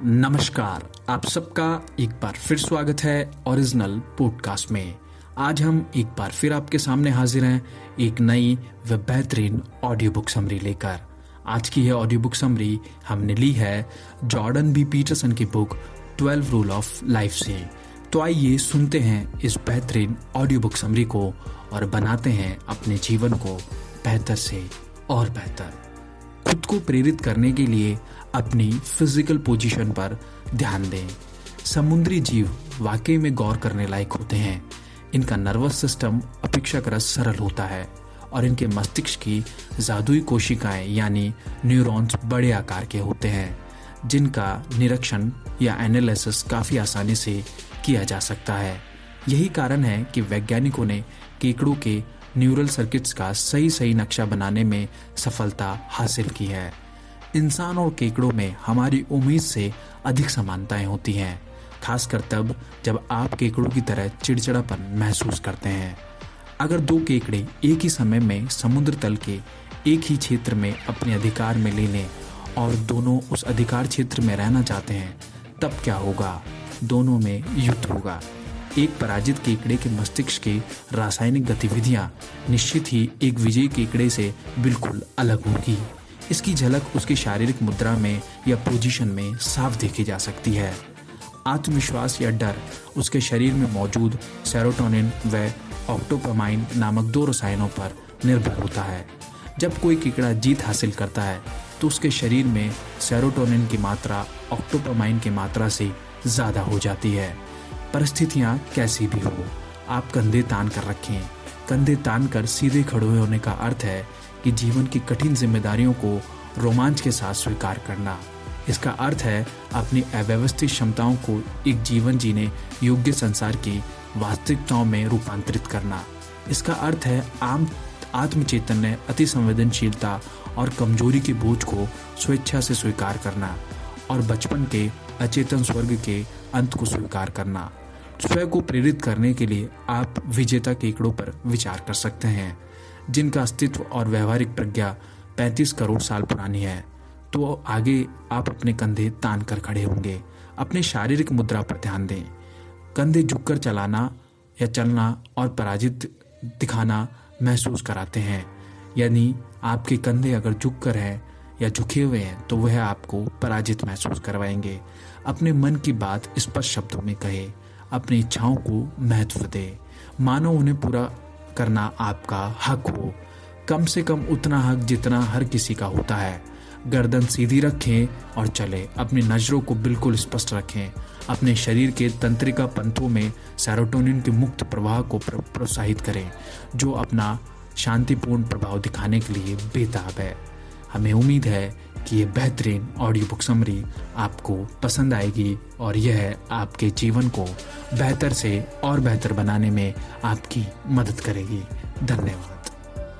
नमस्कार, आप सबका एक बार फिर स्वागत है ओरिजिनल पॉडकास्ट में। आज हम एक बार फिर आपके सामने हाजिर हैं एक नई व बेहतरीन ऑडियो बुक समरी लेकर। आज की यह ऑडियो बुक समरी हमने ली है जॉर्डन बी पीटरसन की बुक 12 रूल ऑफ़ लाइफ से। तो आइए सुनते हैं इस बेहतरीन ऑडियो बुक समरी को और बनाते हैं अपने जीवन को बेहतर से और बेहतर। खुद को प्रेरित करने के लिए अपनी फ़िज़िकल पोजीशन पर ध्यान दें। समुद्री जीव वाकई में गौर करने लायक होते हैं। इनका नर्वस सिस्टम अपेक्षाकृत सरल होता है और इनके मस्तिष्क की जादुई कोशिकाएँ यानी न्यूरॉन्स बड़े आकार के होते हैं, जिनका निरीक्षण या एनालिसिस काफ़ी आसानी से किया जा सकता है। यही कारण है कि वैज्ञानिकों ने केकड़ों के न्यूरल सर्किट्स का सही सही नक्शा बनाने में सफलता हासिल की है। इंसान और केकड़ों में हमारी उम्मीद से अधिक समानताएँ होती हैं, खासकर तब जब आप केकड़ों की तरह चिड़चिड़ापन महसूस करते हैं। अगर दो केकड़े एक ही समय में समुद्र तल के एक ही क्षेत्र में अपने अधिकार में ले लें और दोनों उस अधिकार क्षेत्र में रहना चाहते हैं, तब क्या होगा? दोनों में युद्ध होगा। एक पराजित केकड़े के मस्तिष्क की रासायनिक गतिविधियाँ निश्चित ही एक विजयी केकड़े से बिल्कुल अलग होगी। इसकी झलक उसकी शारीरिक मुद्रा में या पोजीशन में साफ़ देखी जा सकती है। आत्मविश्वास या डर उसके शरीर में मौजूद सेरोटोनिन व ऑक्टोपमाइन नामक दो रसायनों पर निर्भर होता है। जब कोई कीकड़ा जीत हासिल करता है तो उसके शरीर में सेरोटोनिन की मात्रा ऑक्टोपमाइन की मात्रा से ज़्यादा हो जाती है। परिस्थितियाँ कैसी भी हो, आप कंधे तान कर रखें। कंधे तान कर सीधे खड़े होने का अर्थ है कि जीवन की कठिन जिम्मेदारियों को रोमांच के साथ स्वीकार करना। इसका अर्थ है, अपनी अव्यवस्थित क्षमताओं को एक जीवन जीने योग्य संसार की वास्तविकताओं में रूपांतरित करना। इसका अर्थ है, आम आत्मचेतन्य, अति संवेदनशीलता और कमज़ोरी के बोझ को स्वेच्छा से स्वीकार करना और बचपन के अचेतन स्वर्ग के अंत को स्वीकार करना। स्वयं को प्रेरित करने के लिए आप विजेता केकड़ों पर विचार कर सकते हैं, जिनका अस्तित्व और व्यवहारिक प्रज्ञा 35 करोड़ साल पुरानी है। तो आगे आप अपने कंधे तान कर खड़े होंगे। अपने शारीरिक मुद्रा पर ध्यान दें। कंधे झुककर चलाना या चलना और पराजित दिखाना महसूस कराते हैं। यानी आपके कंधे अगर झुक कर हैं या झुके हुए हैं तो वह आपको पराजित महसूस करवाएँगे। अपने मन की बात स्पष्ट शब्दों में कहे। अपनी इच्छाओं को महत्व दे। मानो उन्हें पूरा करना आपका हक हो। कम से कम उतना हक जितना हर किसी का होता है। गर्दन सीधी रखें और चले। अपनी नज़रों को बिल्कुल स्पष्ट रखें। अपने शरीर के तंत्रिका पंथों में सैरोटोनिन के मुक्त प्रवाह को प्रोत्साहित करें, जो अपना शांतिपूर्ण प्रभाव दिखाने के लिए बेताब है। हमें उम्मीद है कि ये बेहतरीन ऑडियो बुक समरी आपको पसंद आएगी और यह आपके जीवन को बेहतर से और बेहतर बनाने में आपकी मदद करेगी। धन्यवाद।